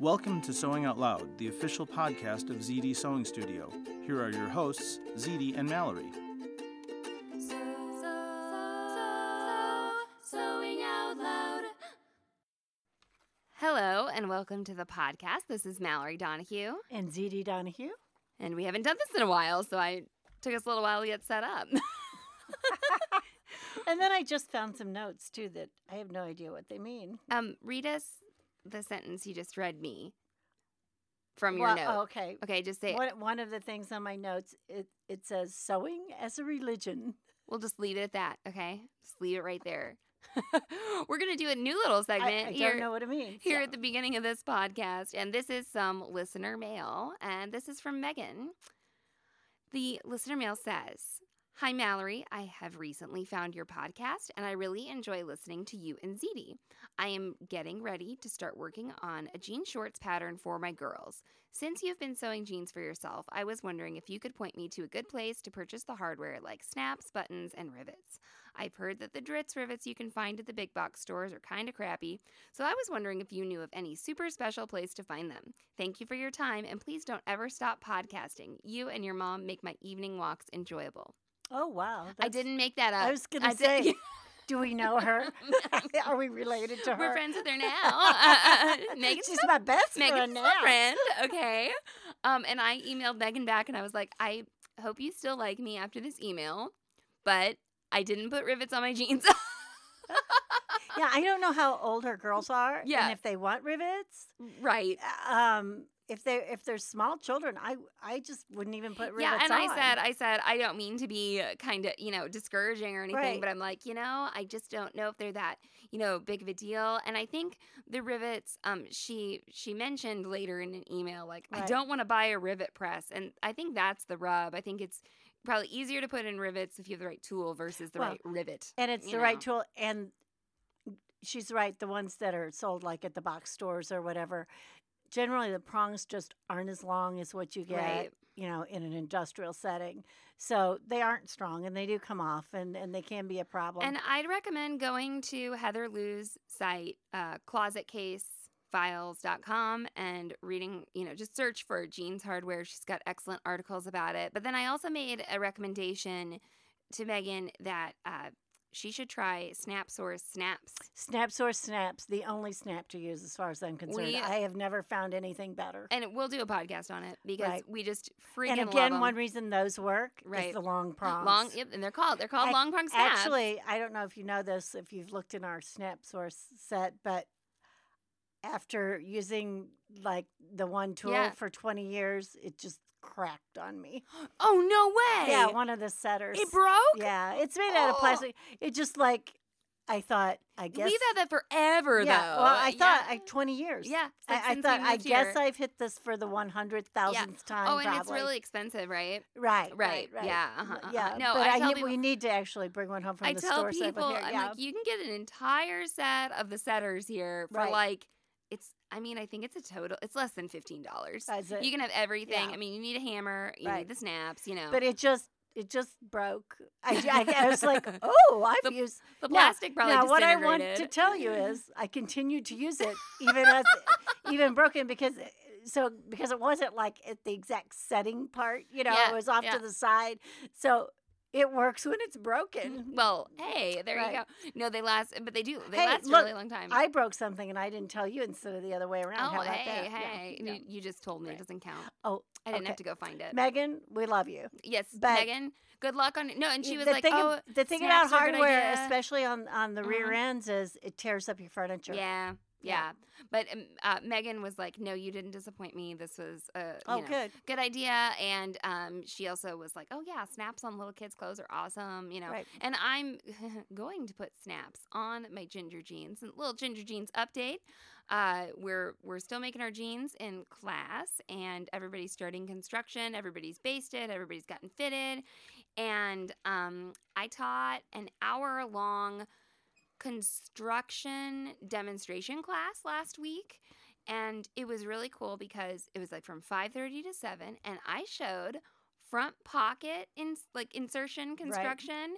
Welcome to Sewing Out Loud, the official podcast of ZD Sewing Studio. Here are your hosts, ZD and Mallory. Sewing out loud. Hello and welcome to the podcast. This is Mallory Donahue, And ZD Donahue. and we haven't done this in a while, so I took us a little while to get set up. And then I just found some notes too that I have no idea what they mean. um, read us the sentence you just read me from your Well, note. oh, okay. Okay, just say it. One, one of the things on my notes it, it says sewing as a religion. We'll just leave it at that. Okay, just leave it right there. We're gonna do a new little I, segment I here. don't know what it means. here so. at the beginning of this podcast, and this is some listener mail, and this is from Megan. The listener mail says, Hi, Mallory. I have recently found your podcast, and I really enjoy listening to you and ZD. I am getting ready to start working on a jean shorts pattern for my girls. Since you've been sewing jeans for yourself, I was wondering if you could point me to a good place to purchase the hardware like snaps, buttons, and rivets. I've heard that the Dritz rivets you can find at the big box stores are kind of crappy, so I was wondering if you knew of any super special place to find them. Thank you for your time, and please don't ever stop podcasting. You and your mom make my evening walks enjoyable. Oh, wow. I didn't make that up. I was going to did- say, do we know her? Are we related to her? We're friends with her now. Megan's She's my best Megan's friend my now. friend. Okay. Um, and I emailed Megan back, and I was like, I hope you still like me after this email, but I didn't put rivets on my jeans. Yeah, I don't know how old her girls are. Yeah. And if they want rivets. right. Um, if they if they're small children, I I just wouldn't even put rivets on. Yeah, and I said, I said, I don't mean to be kind of, you know, discouraging or anything, Right. but I'm like, you know, I just don't know if they're that, you know, big of a deal. And I think the rivets, um, she she mentioned later in an email, like, I don't want to buy a rivet press, and I think that's the rub. I think it's probably easier to put in rivets if you have the right tool versus the Well, right rivet. and it's the right tool and she's right the ones that are sold like at the box stores or whatever generally the prongs just aren't as long as what you get Right. you know in an industrial setting so they aren't strong and they do come off and, and they can be a problem And I'd recommend going to Heather Lou's site, uh, closetcasefiles.com, and reading, you know, just search for jeans hardware. She's got excellent articles about it. But then I also made a recommendation to Megan that uh, she should try Snap Source Snaps. snap source snaps the only snap to use as far as i'm concerned We- i have never found anything better And we'll do a podcast on it because Right. we just freaking and again one reason those work Right. is the long prongs long, yep, and they're called they're called long prong snaps. Actually, I don't know if you know this, if you've looked in our snap source set, but after using like the one tool Yeah. for 20 years, it just cracked on me. oh no way! Yeah, one of the setters. it broke. Yeah, it's made out of Oh. plastic. It just like, I thought, I guess. We've had that forever yeah, though. well, I thought Yeah. I 20 years. Yeah, I, I thought, I moved guess. I've hit this for the 100,000th time. Oh, and it's really expensive, right? Right, Right, right, right. yeah, uh-huh, uh-huh. yeah. No, but I I, people- we need to actually bring one home from I the tell store. so people, hear, I'm yeah. like, you can get an entire set of the setters here for Right. like. I mean, I think it's a total. It's less than fifteen dollars. You can have everything. Yeah. I mean, you need a hammer. You Right. need the snaps. You know, but it just it just broke. I, I, I was like, oh, I've The used the now- plastic probably Now, what I want to tell you is, I continued to use it even as even broken because so because it wasn't like at the exact setting part. You know, Yeah, it was off yeah. to the side. So It works when it's broken. Well, hey, there Right. you go. No, they last, but they do. They Hey, last a really long time. I broke something and I didn't tell you instead of the other way around. oh, How about hey, that? Hey. yeah. You, you just told me Right. it doesn't count. Oh, I didn't have to go find it. Megan, we love you. yes, but- Megan. Good luck on no, and she was like, thing, "Oh, the thing about snaps are a good hardware, especially on on the rear Mhm. ends, is it tears up your furniture. Yeah, Yeah. yeah. But um, uh, Megan was like, "No, you didn't disappoint me. This was a Oh, you know, good. good idea." And um, she also was like, "Oh yeah, snaps on little kids' clothes are awesome." You know, Right. and I'm going to put snaps on my ginger jeans. And little ginger jeans update. Uh, we're we're still making our jeans in class, and everybody's starting construction. Everybody's basted. Everybody's gotten fitted, and um, I taught an hour long construction demonstration class last week and it was really cool because it was like from 5:30 to 7 and I showed front pocket in like insertion construction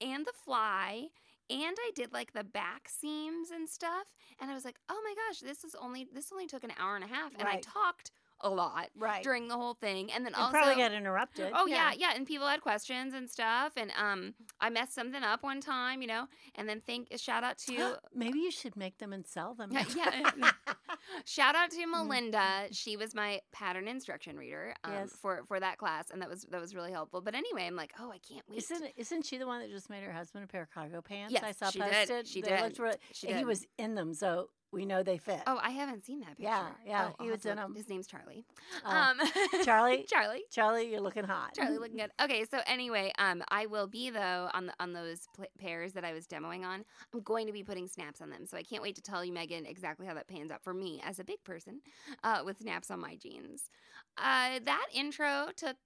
and the fly and I did like the back seams and stuff and I was like, "Oh my gosh, this is only this only took an hour and a half and I talked a lot Right. during the whole thing and then You also probably got interrupted. Oh yeah. yeah, and people had questions and stuff, and um, I messed something up one time, you know, and then think shout out to Maybe you should make them and sell them. Yeah, yeah. shout out Mm-hmm. to Melinda. She was my pattern instruction reader um, Yes. for for that class, and that was that was really helpful. But anyway, I'm like, oh, I can't wait. Isn't isn't she the one that just made her husband a pair of cargo pants? Yes, I saw she did. posted. She they did. Looked really, She and He was in them, so we know they fit. Oh, I haven't seen that picture. Yeah, yeah, Oh, he was in look. 'em. His name's Charlie. Oh. Um, Charlie? Charlie. Charlie, you're looking hot. Charlie looking good. Okay, so anyway, um, I will be though on the on those pl- pairs that I was demoing on. I'm going to be putting snaps on them, so I can't wait to tell you, Megan, exactly how that pans out for me as a big person uh, with snaps on my jeans. Uh, that intro took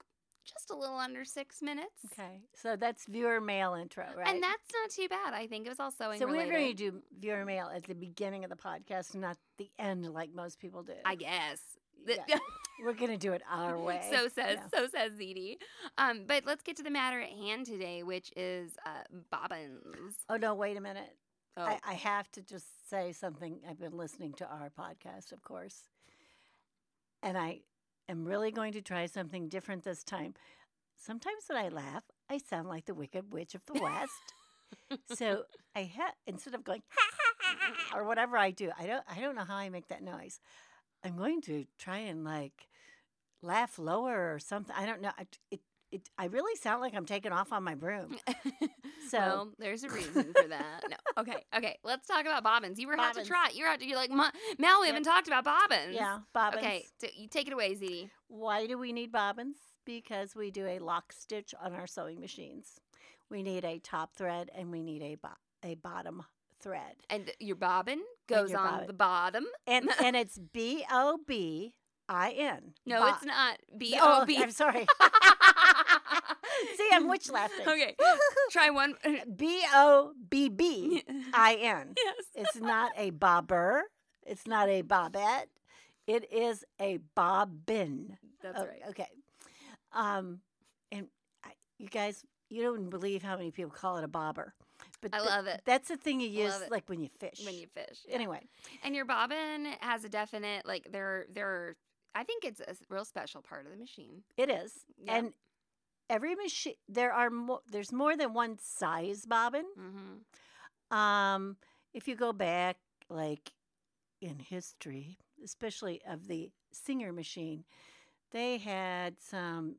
just a little under six minutes, Okay, so that's viewer mail intro, right? and that's not too bad. I think it was all sewing so we're going to do viewer mail at the beginning of the podcast, not the end like most people do. I guess. Yeah. we're going to do it our way. So says Yeah. so says ZD. Um, but let's get to the matter at hand today, which is uh, bobbins. Oh no! Wait a minute. Oh, I, I have to just say something. I've been listening to our podcast, of course, and I am really going to try something different this time. Sometimes when I laugh, I sound like the Wicked Witch of the West. so I ha- instead of going or whatever I do, I don't I don't know how I make that noise. I'm going to try and like laugh lower or something. I don't know. It it I really sound like I'm taking off on my broom. So well, there's a reason for that. No. Okay. Okay. Let's talk about bobbins. You were have to trot. You're out to, you're like, "Ma- Mel, we Yep. haven't talked about bobbins. yeah, bobbins. Okay. T- you take it away, ZD. Why do we need bobbins? Because we do a lock stitch on our sewing machines. We need a top thread and we need a bo- a bottom thread. And your bobbin goes your on bobbin. the bottom. And and it's B O B I N. No, Bo- it's not. B Oh, O B. I'm sorry. See, I'm witch laughing. Okay. Try one. B O B B I N. yes. It's not a bobber. It's not a bobette. It is a bobbin. That's Oh, right. Okay. Um, and I, you guys, you don't believe how many people call it a bobber. But I love it. That's the thing you use like when you fish. When you fish. yeah. Anyway, And your bobbin has a definite like there there. I think it's a real special part of the machine. it is. Yeah. And every machine, there are more. There's more than one size bobbin. Mm-hmm. Um, if you go back, like in history, especially of the Singer machine, they had some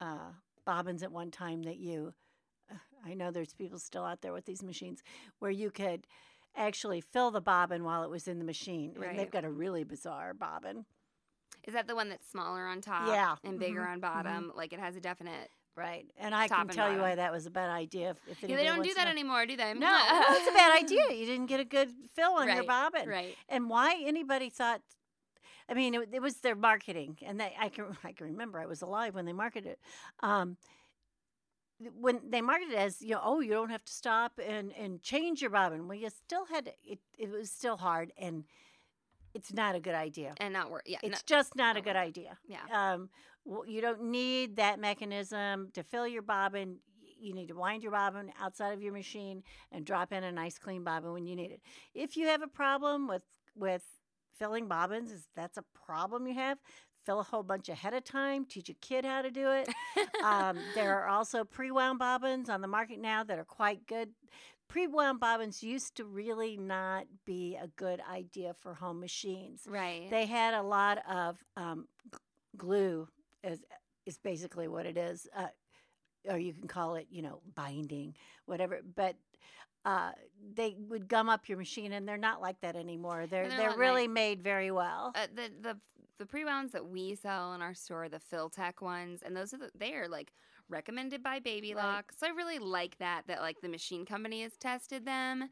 uh, bobbins at one time that you. I know there's people still out there with these machines where you could actually fill the bobbin while it was in the machine, and they've got a really bizarre bobbin. Is that the one that's smaller on top? Yeah. And bigger Mhm. on bottom? Like it has a definite. Right, and I can and tell you why that was a bad idea. If, if Yeah, they don't do that know. anymore, do they? No, well, it's a bad idea. You didn't get a good fill on your bobbin. Right. and why anybody thought i mean it, it was their marketing and they, i can i can remember i was alive when they marketed it um, when they marketed it as you know oh you don't have to stop and and change your bobbin well you still had to, it it was still hard and it's not a good idea And not work. Yeah. it's no- just not a not good idea yeah. um, you don't need that mechanism to fill your bobbin. You need to wind your bobbin outside of your machine and drop in a nice clean bobbin when you need it. If you have a problem with with filling bobbins, is that's a problem you have, fill a whole bunch ahead of time, teach a kid how to do it. um, there are also pre-wound bobbins on the market now that are quite good. Pre-wound bobbins used to really not be a good idea for home machines. right. They had a lot of um, glue, is is basically what it is, uh, or you can call it, you know, binding, whatever. But uh, they would gum up your machine, and they're not like that anymore. They're they're they're, really nice. made very well. uh, the the the pre wounds that we sell in our store, the Fil-Tec ones, and those are the, they are like recommended by Baby Right. Lock. So I really like that that like the machine company has tested them.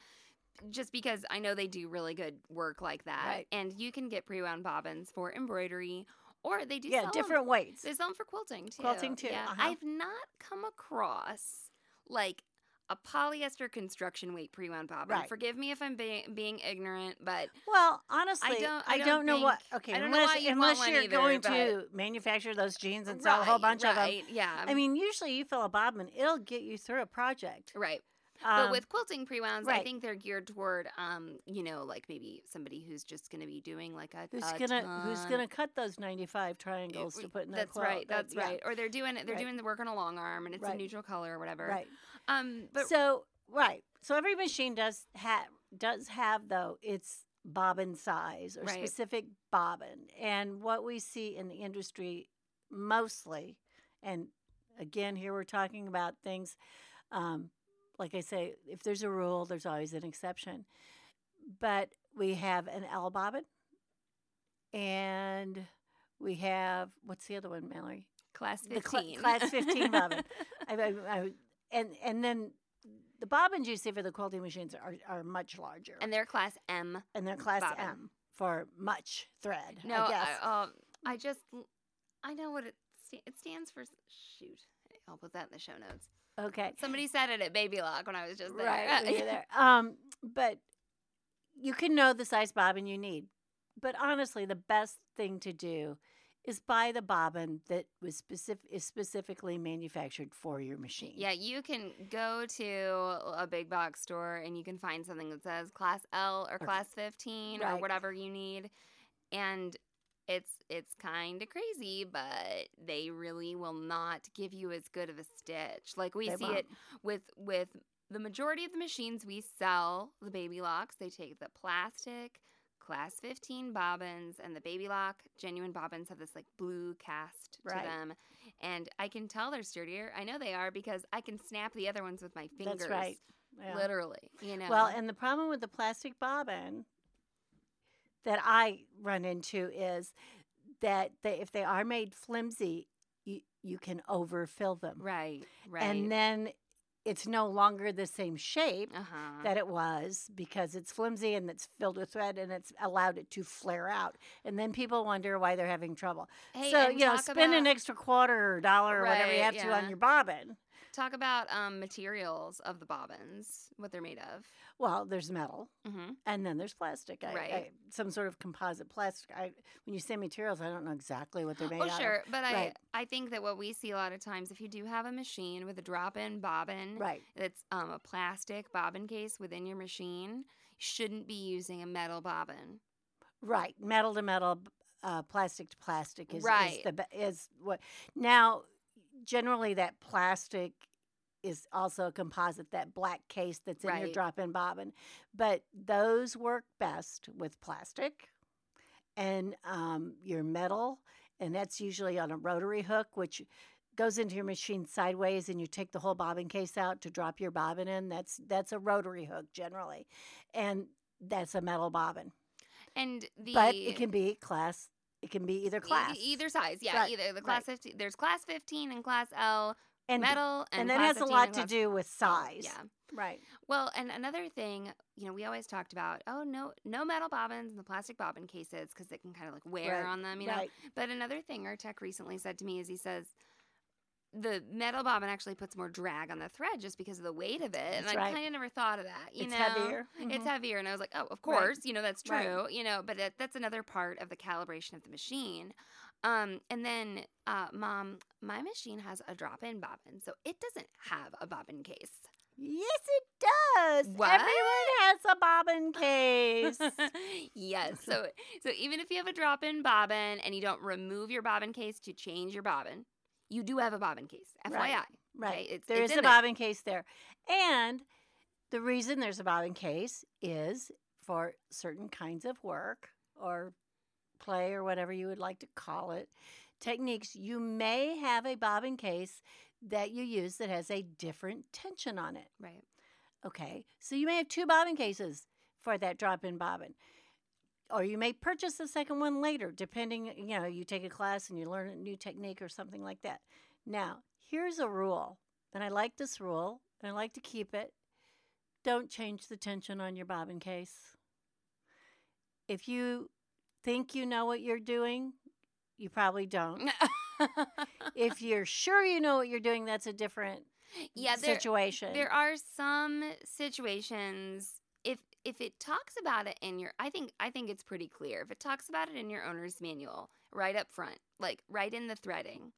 Just because I know they do really good work like that, Right. and you can get pre-wound bobbins for embroidery, or they do yeah, different weights. They sell them for quilting too. Quilting, too, Yeah, uh-huh. I've not come across like a polyester construction weight pre-wound bobbin. Right. Forgive me if I'm being being ignorant, but Well, honestly, don't- I don't, don't know what. Okay, I don't know unless why you'd unless you're either, going but- to manufacture those jeans and sell a whole Right, bunch of them. right, Yeah, I mean, usually you fill a bobbin, it'll get you through a project. right. Um, but with quilting pre-wounds, I think they're geared toward, um, you know, like maybe somebody who's just going to be doing like a who's a gonna who's gonna cut those ninety five triangles to put in their That's quilt? right. That's right. Or they're doing it. They're Right. doing the work on a long arm, and it's a neutral color or whatever. Right. Um. But so right. So every machine does have does have though its bobbin size or Right. specific bobbin, and what we see in the industry mostly, and again here we're talking about things. Um, like I say, if there's a rule, there's always an exception. But we have an L bobbin, and we have what's the other one, Mallory? class the cla- fifteen. class 15 bobbin. I, I, I, and and then the bobbins you see for the quilting machines are, are much larger, and they're class M. and they're class bobbin. M for much thread. No, I guess. I, um, I just I know what it sta- it stands for. Shoot, I'll put that in the show notes. Okay, Somebody said it at Baby Lock when I was just there. right when there. Um, but you can know the size bobbin you need. But honestly, the best thing to do is buy the bobbin that was specific is specifically manufactured for your machine. Yeah, you can go to a big box store and you can find something that says class L or Or- class 15 or whatever you need. And it's it's kind of crazy, but they really will not give you as good of a stitch. Like we They see won't. it with with the majority of the machines we sell, the baby locks, they take the plastic class 15 bobbins and the baby lock genuine bobbins have this like blue cast to them and i can tell they're sturdier i know they are because i can snap the other ones with my fingers That's right. Yeah. literally you know Well, and the problem with the plastic bobbin that I run into is that they, if they are made flimsy, you, you can overfill them. right right And then it's no longer the same shape uh-huh that it was because it's flimsy and it's filled with thread and it's allowed it to flare out. And then people wonder why they're having trouble. Hey, so, you know, spend an extra quarter or dollar or whatever you Right, have to on your bobbin. Talk about um materials of the bobbins what they're made of Well, there's metal. mm-hmm. And then there's plastic, I, Right. I, some sort of composite plastic. I, when you say materials, I don't know exactly what they're made oh sure but i Right. i think that what we see a lot of times if you do have a machine with a drop-in bobbin. Right, that's um, a plastic bobbin case within your machine you shouldn't be using a metal bobbin right. Metal to metal, uh, plastic to plastic is, Right. is the is what. Now, generally, that plastic is also a composite, that black case that's in your Right. drop-in bobbin. But those work best with plastic and um, your metal, and that's usually on a rotary hook, which goes into your machine sideways, and you take the whole bobbin case out to drop your bobbin in. That's that's a rotary hook generally, and that's a metal bobbin. and the but it can be class. It can be either E- class. either size, yeah, Right, either the class 15. There's class 15 and class L, and metal, and, and that has a lot to do with size. Yeah. Right. Well, and another thing, you know, we always talked about, oh no, no metal bobbins in the plastic bobbin cases because it can kind of like wear Right, on them, you know. right. But another thing our tech recently said to me is he says the metal bobbin actually puts more drag on the thread just because of the weight of it, and That's I right. kind of never thought of that. You it's know, heavier. It's Mhm. heavier, and I was like, oh, of Right. course, you know that's Right. true, you know. But that, that's another part of the calibration of the machine. Um, and then, uh, mom, my machine has a drop-in bobbin, so it doesn't have a bobbin case. Yes, it does. What? Everyone has a bobbin case. yes. So so even if you have a drop-in bobbin and you don't remove your bobbin case to change your bobbin, you do have a bobbin case. FYI. Right, Okay, right. It's, There it's is a bobbin case there. And the reason there's a bobbin case is for certain kinds of work or play or whatever you would like to call it, techniques, you may have a bobbin case that you use that has a different tension on it. Right. Okay, so you may have two bobbin cases for that drop in bobbin. Or you may purchase the second one later, depending, you know, you take a class and you learn a new technique or something like that. Now, here's a rule, and I like this rule, and I like to keep it. Don't change the tension on your bobbin case. If you think you know what you're doing, you probably don't. if you're sure you know what you're doing, that's a different yeah, there, situation. there are some situations if it talks about it in your I think I think it's pretty clear. If it talks about it in your owner's manual right up front, like right in the threading.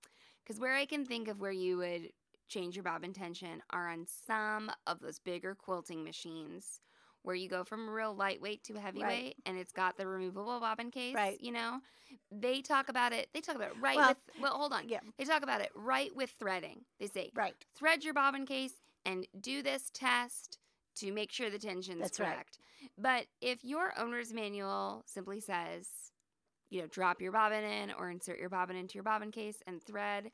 Cuz where I can think of where you would change your bobbin tension are on some of those bigger quilting machines where you go from real lightweight to heavyweight and it's got the removable bobbin case, Right. you know. They talk about it. They talk about it right Well, with well, hold on. yeah. They talk about it right with threading. They say right. thread your bobbin case and do this test to make sure the tension's That's right. correct. But if your owner's manual simply says, you know, drop your bobbin in or insert your bobbin into your bobbin case and thread,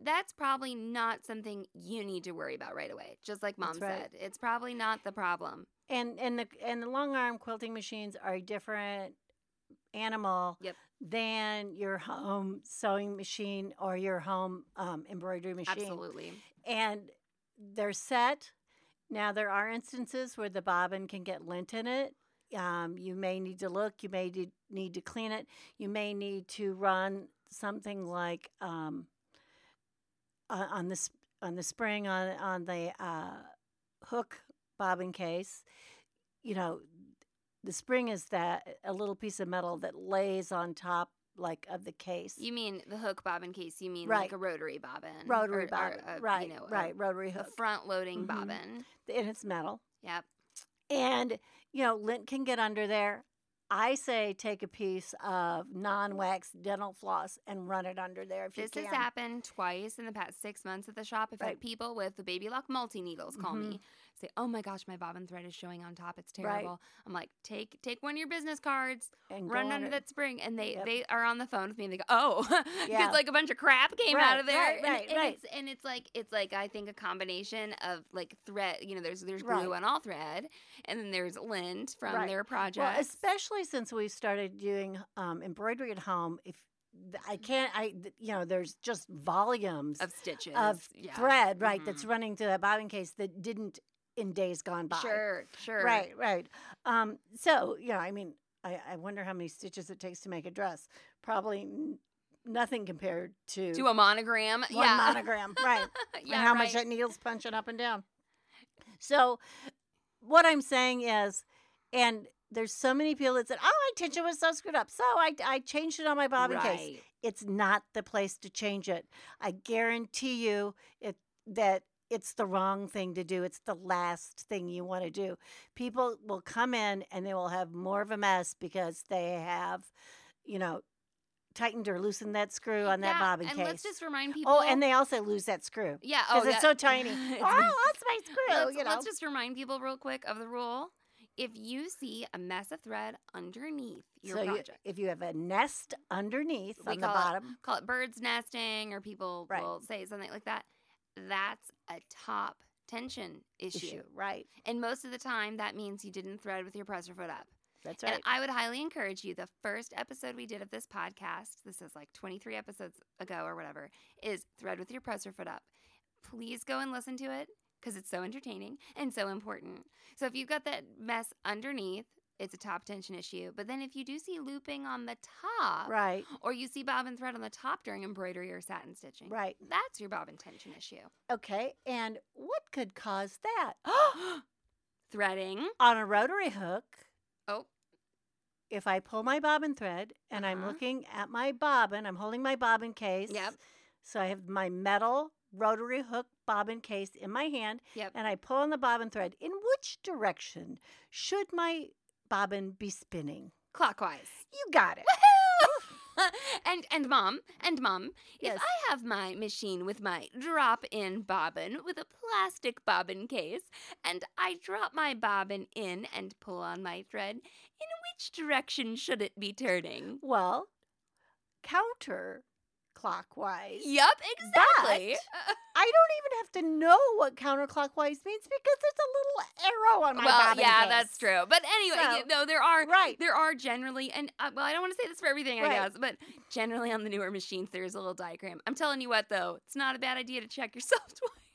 that's probably not something you need to worry about right away. Just like mom right. said, it's probably not the problem. And and the and the long arm quilting machines are a different animal Yep. than your home sewing machine or your home um, embroidery machine. Absolutely. And they're set. Now there are instances where the bobbin can get lint in it. Um, you may need to look. You may need to clean it. You may need to run something like um, on the on the spring on on the uh, hook bobbin case. You know, the spring is that a little piece of metal that lays on top like of the case. You mean the hook bobbin case, you mean Right. like a rotary bobbin. rotary or- or bobbin, a, right? You know, a- right, rotary A, front loading Mhm. bobbin. and it's metal. Yep. And, you know, lint can get under there. I say take a piece of non wax dental floss and run it under there if This you has happened twice in the past six months at the shop. I've Right. had people with the Baby Lock multi needles call Mhm. me say, "Oh my gosh, my bobbin thread is showing on top. It's Right. terrible." I'm like, "Take take one of your business cards, and run under that spring," and they Yep. they are on the phone with me and they go, "Oh, because Yeah. like a bunch of crap came out of there." right, and, right, and right. It's, and it's like it's like I think a combination of like thread. You know, there's there's glue Right. on all thread, and then there's lint from Right. their project. Well, especially since we started doing um, embroidery at home. If I can't, I you know, there's just volumes of stitches of yeah. thread, right, that's Mhm. running through that bobbin case that didn't in days gone by. Sure, sure. Right, right. Um, so, you know, I mean, I, I wonder how many stitches it takes to make a dress. Probably n- nothing compared to, To a monogram. one yeah. monogram, right? yeah, and how right. much that needle's punching up and down. So, what I'm saying is, and there's so many people that said, "Oh, my tension was so screwed up, so I, I changed it on my bobbin case." It's not the place to change it. I guarantee you it that it's the wrong thing to do. It's the last thing you want to do. People will come in and they will have more of a mess because they have, you know, tightened or loosened that screw on that yeah, bobbin and case. And let's just remind oh, people. Oh, and they also lose that screw yeah, oh, because yeah. it's so tiny. Oh, that's my screw. let's, you know. let's just remind people real quick of the rule. If you see a mess of thread underneath your so you, project, if you have a nest underneath We on the call it- bottom, call it birds nesting, or people Right. will say something like that. That's a top tension issue. issue, right? and most of the time that means you didn't thread with your presser foot up. That's right. And I would highly encourage you. The first episode we did of this podcast, this is like 23 episodes ago or whatever, is thread with your presser foot up. Please go and listen to it because it's so entertaining and so important. So if you've got that mess underneath, it's a top tension issue. But then if you do see looping on the top, right, or you see bobbin thread on the top during embroidery or satin stitching, right. that's your bobbin tension issue. Okay, and what could cause that? Threading. on a rotary hook, Oh, if I pull my bobbin thread and I'm Uh-huh. looking at my bobbin, I'm holding my bobbin case. Yep. So I have my metal rotary hook bobbin case in my hand Yep. and I pull on the bobbin thread. In which direction should my bobbin be spinning? Clockwise. You got it. and and mom and mom, Yes. if I have my machine with my drop-in bobbin with a plastic bobbin case, and I drop my bobbin in and pull on my thread, in which direction should it be turning? Well, counter clockwise. Yep, exactly. Uh, I don't even have to know what counterclockwise means because there's a little arrow on my well, yeah, case. that's true. But anyway, So- you know, there are Right. there are generally, and uh, well, I don't want to say this for everything, I guess, but generally on the newer machines, there's a little diagram. I'm telling you what, though, it's not a bad idea to check yourself twice.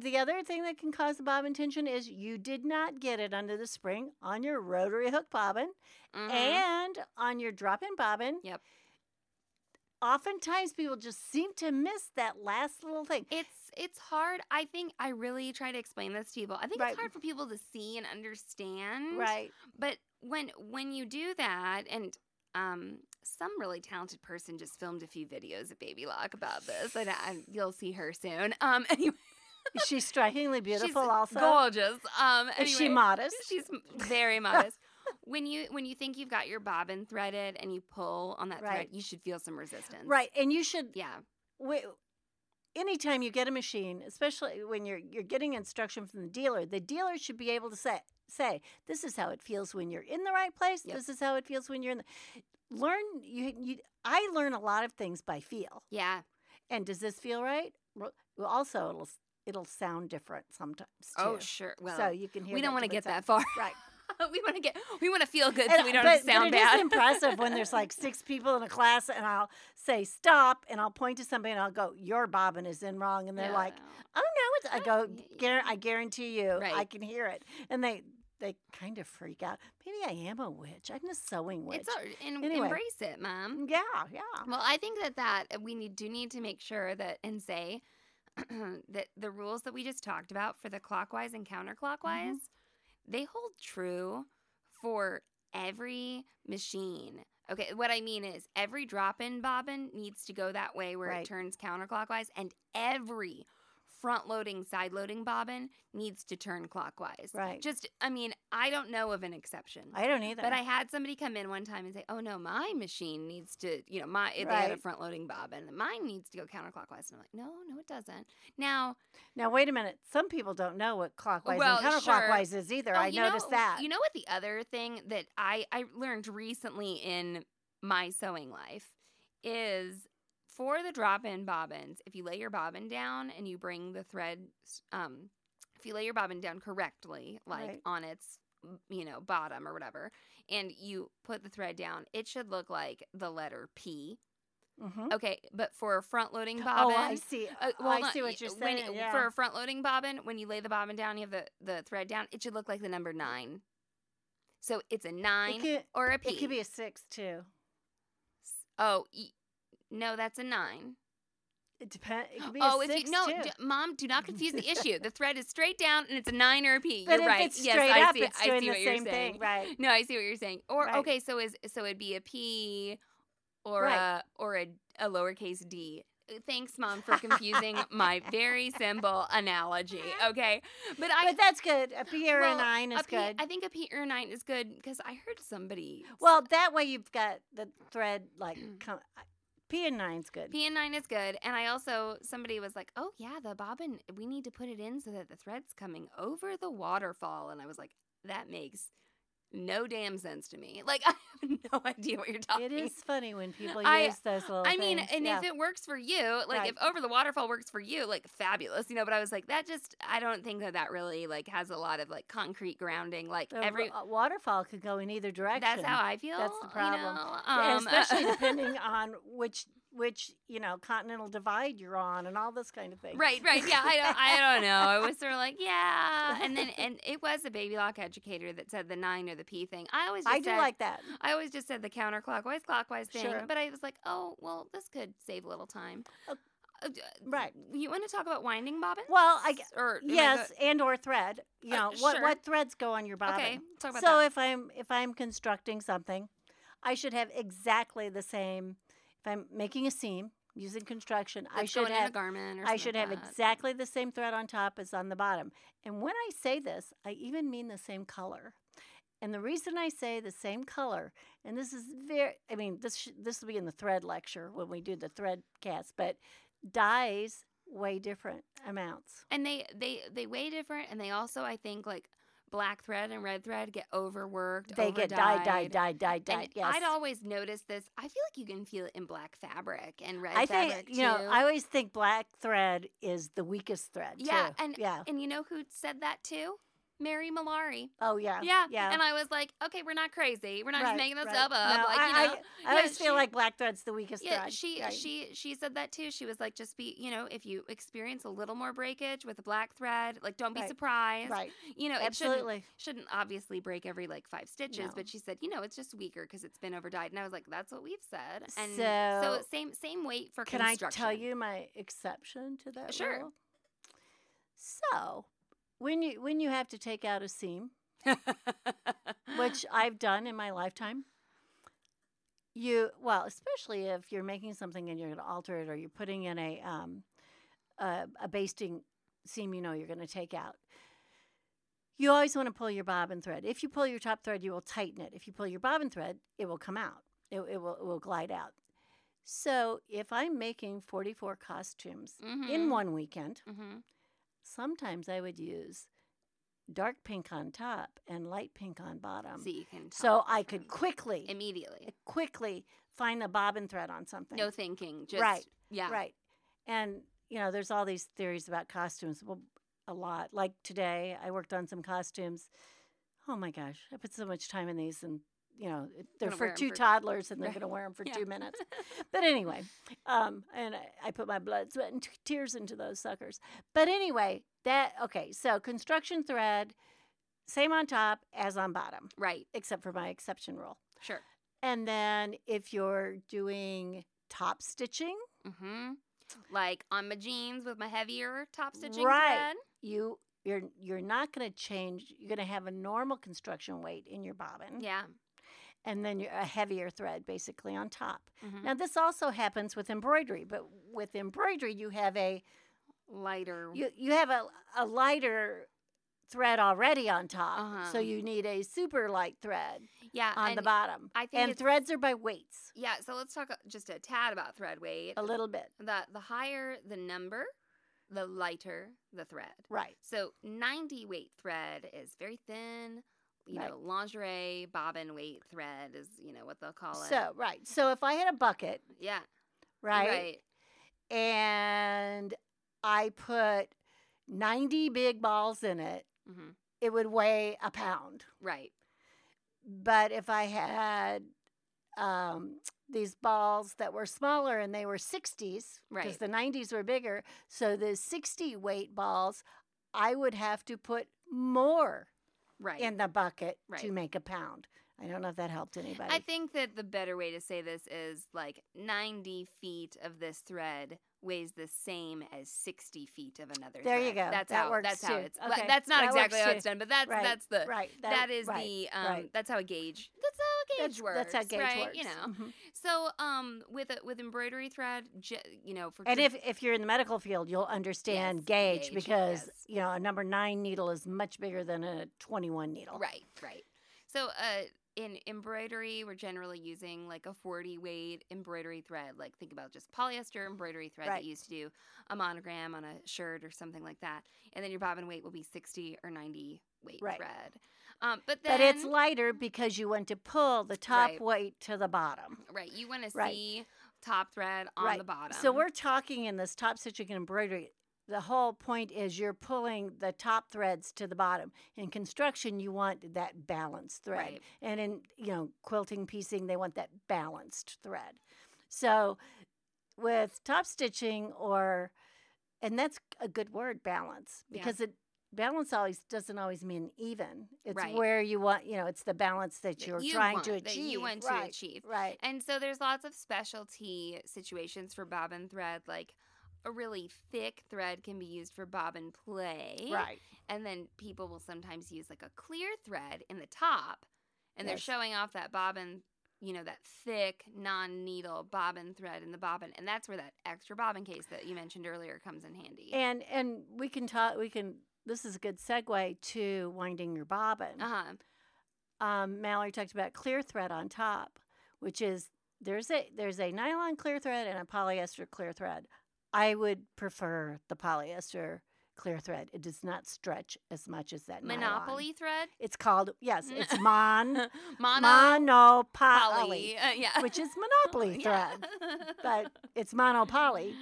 And the other thing that can cause the bobbin tension is you did not get it under the spring on your rotary hook bobbin Mhm. and on your drop in bobbin. Yep. Oftentimes people just seem to miss that last little thing. It's it's hard. I think I really try to explain this to people. I think Right. it's hard for people to see and understand. Right. But when when you do that, and um, some really talented person just filmed a few videos of Baby Lock about this, and I, you'll see her soon. Um, anyway, Is she strikingly beautiful she's also? gorgeous. Um, Is she modest? She's very modest. when you when you think you've got your bobbin threaded and you pull on that thread, you should feel some resistance. Right. And you should Yeah. Wait, anytime you get a machine, especially when you're you're getting instruction from the dealer, the dealer should be able to say say this is how it feels when you're in the right place. Yep. This is how it feels when you're in the learn you you I learn a lot of things by feel. Yeah. And does this feel right? Well, also it'll it'll sound different sometimes oh, too. Oh, sure. Well, so you can hear we don't want to get that far. right. we want to get we want to feel good so And- we don't but, sound but it is bad. impressive when there's like six people in a class and I'll say stop and I'll point to somebody and I'll go, Your bobbin is in wrong and they're like, Oh no, it's I go, I guarantee you, I can hear it. And they they kind of freak out. Maybe I am a witch. I'm a sewing witch. it's all, and Anyway. embrace it, mom. yeah, yeah. Well, I think that that we need do need to make sure that and say that the rules that we just talked about for the clockwise and counterclockwise, mm-hmm. they hold true for every machine. Okay, what I mean is every drop-in bobbin needs to go that way where Right. it turns counterclockwise and every front-loading side-loading bobbin needs to turn clockwise. Right. Just I mean, I don't know of an exception. I don't either. But I had somebody come in one time and say, "Oh no, my machine needs to, you know, my they had a front loading bobbin, mine needs to go counterclockwise." And I'm like, "No, no, it doesn't." Now, now wait a minute. Some people don't know what clockwise Well, and sure. counterclockwise is either. oh, I noticed know, that. You know what? The other thing that I I learned recently in my sewing life is for the drop-in bobbins. If you lay your bobbin down and you bring the thread, um, if you lay your bobbin down correctly, like Right. on its you know bottom or whatever, and you put the thread down, it should look like the letter P. Mhm. Okay, but for a front-loading bobbin, Oh, I see. uh, Oh, well, I see what you're saying. it- yeah. For a front loading bobbin, when you lay the bobbin down, you have the, the thread down, it should look like the number nine. So it's a nine could- or a P. it could be a six too. oh, no, that's a nine. It depends. It could be Oh, a if six you no, too. d- mom, do not confuse the issue. The thread is straight down, and it's a nine or a P. but you're if right. it's yes, straight I up, see. it's I doing see the what you're same saying. thing, right? No, I see what you're saying. Or Right. okay, so is so it'd be a P, or Right. a or a, a lowercase d. Thanks, mom, for confusing my very simple analogy. Okay, but I But that's good. A P or well, a nine is a P- good. I think a P or a nine is good because I heard somebody. Well, that way you've got the thread like come, P and nine's good. P and nine is good. And I also, somebody was like, oh, yeah, the bobbin, we need to put it in so that the thread's coming over the waterfall. And I was like, that makes no damn sense to me. Like, I have no idea what you're talking it is funny when people I- use those little. I mean, things. and yeah. if it works for you, like Right. if over the waterfall works for you, like fabulous, you know. But I was like, that just, I don't think that that really like has a lot of like concrete grounding. Like The every, wa- waterfall could go in either direction. that's how I feel. That's the you problem. know? And Um, especially depending on which which you know continental divide you're on and all this kind of thing. Right, right. Yeah, I don't, I don't know. It was sort of like, yeah. And then, and it was a baby lock educator that said the nine or the P thing. I always just I do said, like that. I always just said the counterclockwise, clockwise thing. Sure. But I was like, oh, well, this could save a little time. Oh, Uh, right. You want to talk about winding bobbins? Well, I or am I Yes, and or thread. You Uh, know what sure. what threads go on your bobbin. Okay, talk about so that. if I'm if I'm constructing something, I should have exactly the same. If I'm making a seam using construction, I That's should in a have garment or I should like have that. exactly the same thread on top as on the bottom. And when I say this, I even mean the same color. And the reason I say the same color, and this is very, I mean, this sh- this will be in the thread lecture when we do the thread cast, but dyes weigh different amounts. and they they they weigh different, and they also I think like black thread and red thread get overworked. They get dyed, dyed, dyed, dyed, dyed. And Yes. I'd always noticed this. I feel like you can feel it in black fabric and red I fabric think you know. I always think black thread is the weakest thread. yeah, too. and yeah. and you know who said that too? Mary Mulari. Oh yeah. Yeah, Yeah. And I was like, okay, we're not crazy. We're not just making this right. up. No, like I, you know, I, I always feel like black thread's the weakest yeah, thread. she Right. she she said that too. She was like, just be, you know, if you experience a little more breakage with a black thread, like don't be Right. surprised. right. You know, it shouldn't Absolutely. shouldn't obviously break every like five stitches, No. but she said, you know, it's just weaker because it's been overdyed. And I was like, that's what we've said. And So- same same weight for construction. Can I tell you my exception to that Sure. rule? So, when you when you have to take out a seam, which I've done in my lifetime, you well, especially if you're making something and you're going to alter it or you're putting in a um, a, a basting seam, you know you're going to take out. You always want to pull your bobbin thread. If you pull your top thread, you will tighten it. If you pull your bobbin thread, it will come out. It, it will it will glide out. So if I'm making 44 costumes in Mhm. one weekend, hmm sometimes I would use dark pink on top and light pink on bottom. so you can. so I could quickly, immediately. quickly find the bobbin thread on something. No thinking. Just Right, Yeah. Right. And, you know, there's all these theories about costumes. Well, a lot. Like today, I worked on some costumes. Oh my gosh, I put so much time in these and, you know, they're for two for- toddlers and they're Right. going to wear them for Yeah. two minutes. But anyway, um, and I, I put my blood, sweat, and t- tears into those suckers. But anyway, that, okay, so construction thread, same on top as on bottom, Right. except for my exception rule. Sure. And then if you're doing top stitching, Mm-hmm. Like on my jeans with my heavier top stitching Right. thread. you you're you're not going to change you're going to have a normal construction weight in your bobbin Yeah. And then you're a heavier thread basically on top Mhm. now this also happens with embroidery but with embroidery you have a Lighter. you you have a, a lighter thread already on top so Uh-huh. you need a super light thread yeah. on the bottom I think and threads are by weights Yeah. So let's talk uh, just a tad about thread weight. a little bit The the higher the number, the lighter the thread. right So 90 weight thread is very thin. You Right. know, lingerie bobbin weight thread is you know what they'll call it. so right so if i had a bucket yeah, right right, and I put 90 big balls in it, hmm it would weigh a pound. right, But if I had um, these balls that were smaller and they were 60s, because Right. the 90s were bigger, so the 60 weight balls, I would have to put more right. in the bucket to make a pound. I don't know if that helped anybody. I think that the better way to say this is like 90 feet of this thread weighs the same as 60 feet of another There you go. That's That how works that's how too. it's Okay. that's not That exactly how it's done, but that's right, that's the right. that is right, the um right. that's how a gauge that's how a gauge That's, works. that's how gauge right? works. You know. Mhm. So um with a, with embroidery thread, you know, for And if, if you're in the medical field, you'll understand Yes, gauge, gauge, because yes. you know a number nine needle is much bigger than a 21 needle. Right, right. So uh, in embroidery, we're generally using like a 40 weight embroidery thread. Like think about just polyester embroidery thread Right. that you used to do a monogram on a shirt or something like that. And then your bobbin weight will be 60 or 90 weight Right. thread. Um, but then, but it's lighter because you want to pull the top Right. weight to the bottom. right. You want to see top thread on the bottom. So we're talking in this top stitching and embroidery. The whole point is you're pulling the top threads to the bottom. In construction, you want that balanced thread, Right. and in you know quilting, piecing, they want that balanced thread. So with top stitching, or and that's a good word, balance, Yeah. because it balance always doesn't always mean even. It's Right. where you want, you know, it's the balance that you're you trying to want, that achieve. you want to right, achieve. Right. And so there's lots of specialty situations for bobbin thread, like a really thick thread can be used for bobbin play. Right. And then people will sometimes use like a clear thread in the top and they're showing off that bobbin, you know, that thick non needle bobbin thread in the bobbin. And that's where that extra bobbin case that you mentioned earlier comes in handy. And and we can talk. We can. This is a good segue to winding your bobbin. uh huh. Um, Mallory talked about clear thread on top, which is there's a there's a nylon clear thread and a polyester clear thread. I would prefer the polyester clear thread. It does not stretch as much as that nylon. Monopoly thread? It's called yes. It's mon Mono monopoly, poly. Uh, yeah. which is monopoly Yeah. thread. but it's monopoly.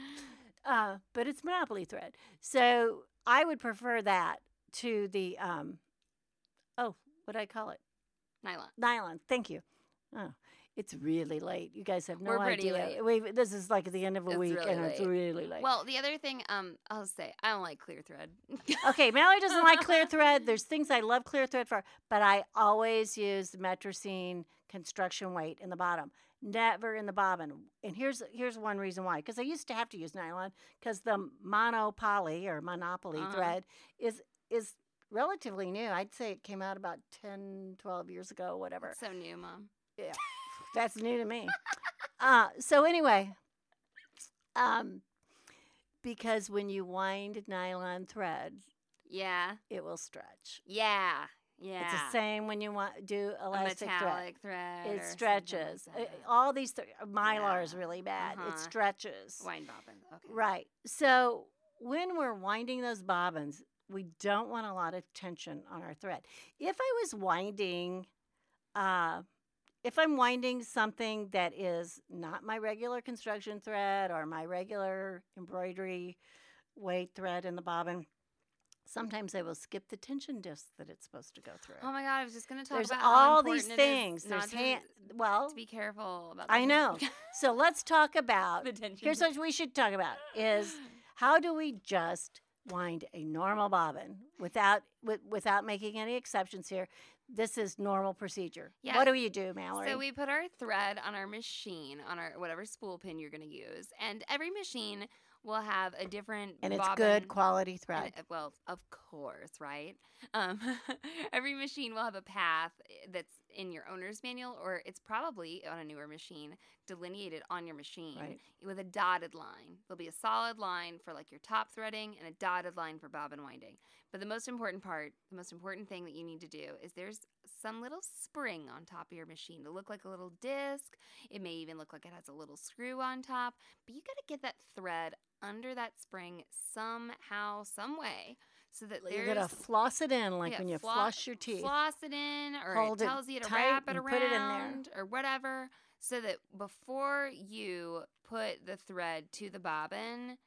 Uh, but it's monopoly thread. So I would prefer that to the um, oh, what do I call it? Nylon. Nylon. Thank you. Oh, it's really late. You guys have no We're pretty idea. late. We this is like at the end of a It's week, really and it's really late. Well, the other thing, um, I'll say I don't like clear thread. okay, Mallory doesn't like clear thread. There's things I love clear thread for, but I always use the Metrosene construction weight in the bottom, never in the bobbin. And here's here's one reason why. Because I used to have to use nylon because the monopoly or monopoly Uh-huh. thread is is relatively new. I'd say it came out about 10, 12 years ago, whatever. so new, mom. Yeah, that's new to me. Uh, so anyway, um, because when you wind nylon thread, Yeah, it will stretch. yeah, yeah. It's the same when you want do elastic thread. thread. It stretches. Like Uh, that. All these th- mylar is really bad. Uh-huh. It stretches. Wine bobbin. Okay. Right. So when we're winding those bobbins, we don't want a lot of tension on our thread. If I was winding, uh, if I'm winding something that is not my regular construction thread or my regular embroidery weight thread in the bobbin, sometimes I will skip the tension disc that it's supposed to go through. Oh my god, I was just gonna talk There's about all these important it is things. There's to, hand. Well, to be careful about. I know. so let's talk about. the tension. Here's what we should talk about: is how do we just wind a normal bobbin without with, without making any exceptions here? This is normal procedure. Yeah. What do you do, Mallory? So we put our thread on our machine, on our whatever spool pin you're going to use, and every machine will have a different and it's bobbin. good quality thread. it- well, of course, right? Um, every machine will have a path eh, that's in your owner's manual, or it's probably on a newer machine delineated on your machine Right. with a dotted line. There'll be a solid line for like your top threading and a dotted line for bobbin winding. But the most important part, the most important thing that you need to do is there's some little spring on top of your machine to look like a little disc. It may even look like it has a little screw on top, but you got to get that thread under that spring somehow, some way, so that You're gonna floss it in like yeah, when you flo- floss your teeth. Floss it in, or Hold it it tells you to wrap it around, it or whatever, so that before you put the thread to the bobbin,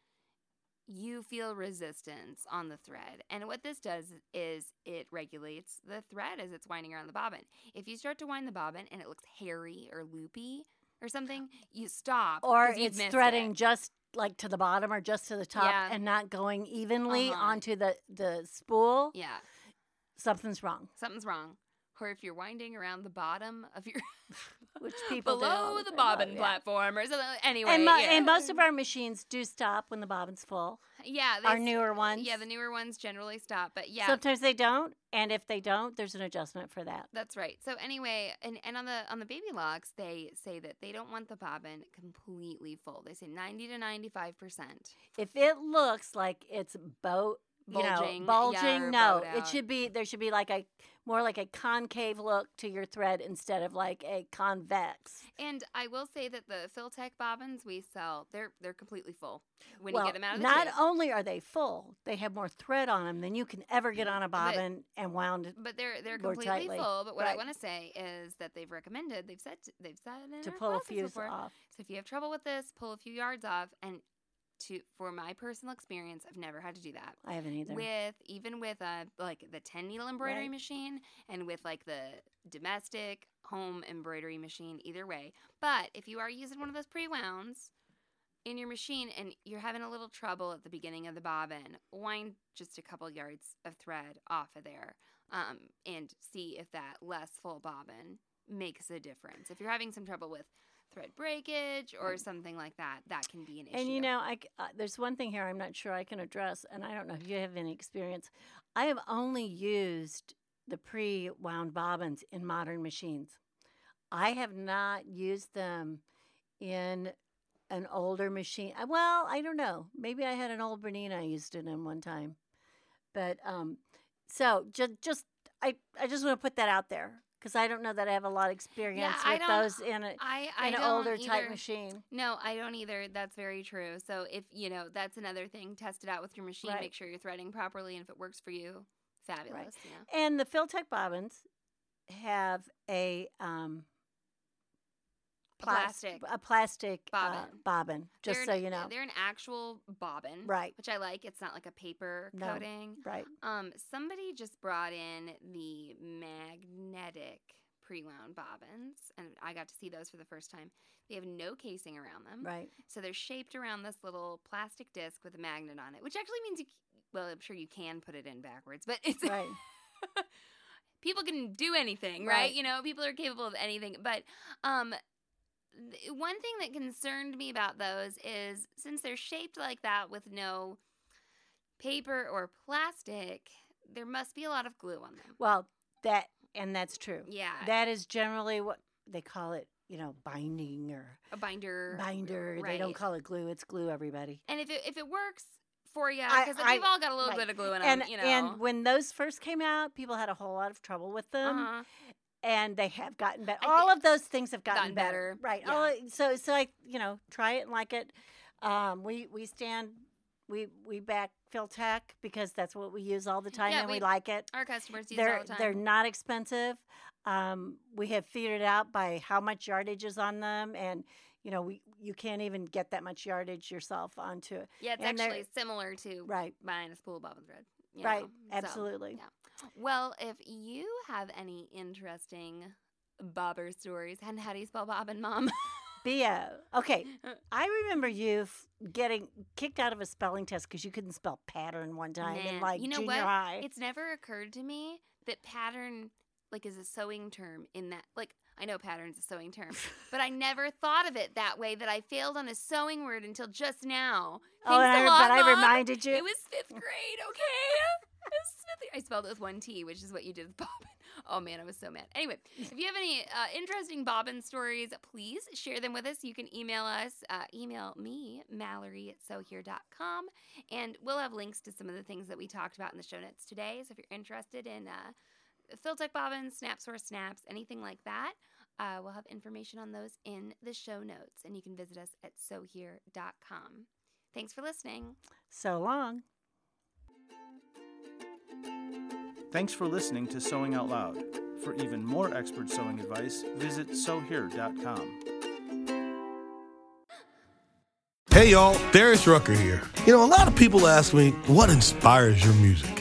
you feel resistance on the thread. And what this does is it regulates the thread as it's winding around the bobbin. If you start to wind the bobbin and it looks hairy or loopy or something, you stop. Or it's threading it. just like to the bottom or just to the top Yeah. and not going evenly Uh-huh. onto the the spool. Yeah, Something's wrong. something's wrong. Or if you're winding around the bottom of your Which people do below all the bobbin yeah. platform or something. Anyway, and, mo- yeah. and most of our machines do stop when the bobbin's full. Yeah, they our newer ones. Yeah, the newer ones generally stop, but yeah, Sometimes they don't, and if they don't, there's an adjustment for that. that's right. So anyway, and, and on the on the baby locks, they say that they don't want the bobbin completely full. They say ninety to ninety five percent. If it looks like it's you Bulging, know, bulging, or no, it should be there should be like a more like a concave look to your thread instead of like a convex. And I will say that the Fil-Tec bobbins we sell, they're they're completely full when well, you get them out of the not only are they full, they have more thread on them than you can ever get on a But- bobbin and wound it. but they're they're more completely tightly. full. But what I want to say is that they've recommended, they've said they've said to pull a few before, off. So if you have trouble with this, pull a few yards off. And to for my personal experience, I've never had to do that. I haven't either. With even with a like the ten needle embroidery Right. machine and with like the domestic home embroidery machine, either way. But if you are using one of those pre wounds in your machine and you're having a little trouble at the beginning of the bobbin, wind just a couple yards of thread off of there, um, and see if that less full bobbin makes a difference. If you're having some trouble with thread breakage or something like that, that can be an issue. And you know, I uh, there's one thing here I'm not sure I can address, and I don't know if you have any experience. I have only used the pre-wound bobbins in modern machines. I have not used them in an older machine. uh, Well, I don't know. Maybe I had an old Bernina I used it in one time, but um, so just just I I just want to put that out there because I don't know that I have a lot of experience I with those in a I, I in an older type machine. No, I don't either. That's very true. So if you know, that's another thing. Test it out with your machine. Right. Make sure you're threading properly, and if it works for you, fabulous. You know. And the Fil-Tec bobbins have a um, Plas- plastic a plastic uh, bobbin. bobbin. Just so you know, they're an actual bobbin, Right. Which I like. It's not like a paper No. coating. right? Um, somebody just brought in the magnetic pre-wound bobbins, and I got to see those for the first time. They have no casing around them, Right. So they're shaped around this little plastic disc with a magnet on it, which actually means you. Well, I'm sure you can put it in backwards, but it's Right. people can do anything, right? Right. You know, people are capable of anything. But um one thing that concerned me about those is since they're shaped like that with no paper or plastic, there must be a lot of glue on them. Well, that and that's true. Yeah. That is generally what they call it. You know, binding or a binder. binder. They don't call it glue. It's glue. Everybody. And if it if it works for you, because we've all got a little right. bit of glue in And them, you know. and when those first came out, people had a whole lot of trouble with them. uh-huh. And they have gotten better. All of those things have gotten, gotten better, right? yeah. All, so so I you know try it and like it. Um, we we stand we we back Fil-Tec because that's what we use all the time Yeah, and we, we- like it. Our customers use it They're all the time. they're not expensive. Um, we have figured out by how much yardage is on them, and you know we you can't even get that much yardage yourself onto it. yeah, it's and actually similar to Right, buying a spool of bobbin thread. right, know, so, absolutely. yeah. Well, if you have any interesting bobber stories, and how do you spell bobbin, mom? Bia, okay. Uh. I remember you f- getting kicked out of a spelling test because you couldn't spell pattern one time in like you know junior what? high. it's never occurred to me that pattern like is a sewing term in that like I know pattern's a sewing term, but I never thought of it that way that I failed on a sewing word until just now. oh, and I, a lot, but I Mom. reminded you. It was fifth grade, okay? It was fifth grade. I spelled it with one T, which is what you did with bobbin. Oh man, I was so mad. Anyway, if you have any uh, interesting bobbin stories, please share them with us. You can email us, uh, email me, Mallory at sewhere.com, and we'll have links to some of the things that we talked about in the show notes today. So if you're interested in uh, Fil-Tec bobbins, snaps or snaps, anything like that, uh, we'll have information on those in the show notes, and you can visit us at sewhere.com. Thanks for listening. so long. Thanks for listening to Sewing Out Loud. For even more expert sewing advice, visit sewhere.com. Hey y'all, Darius Rucker here. You know, a lot of people ask me, what inspires your music?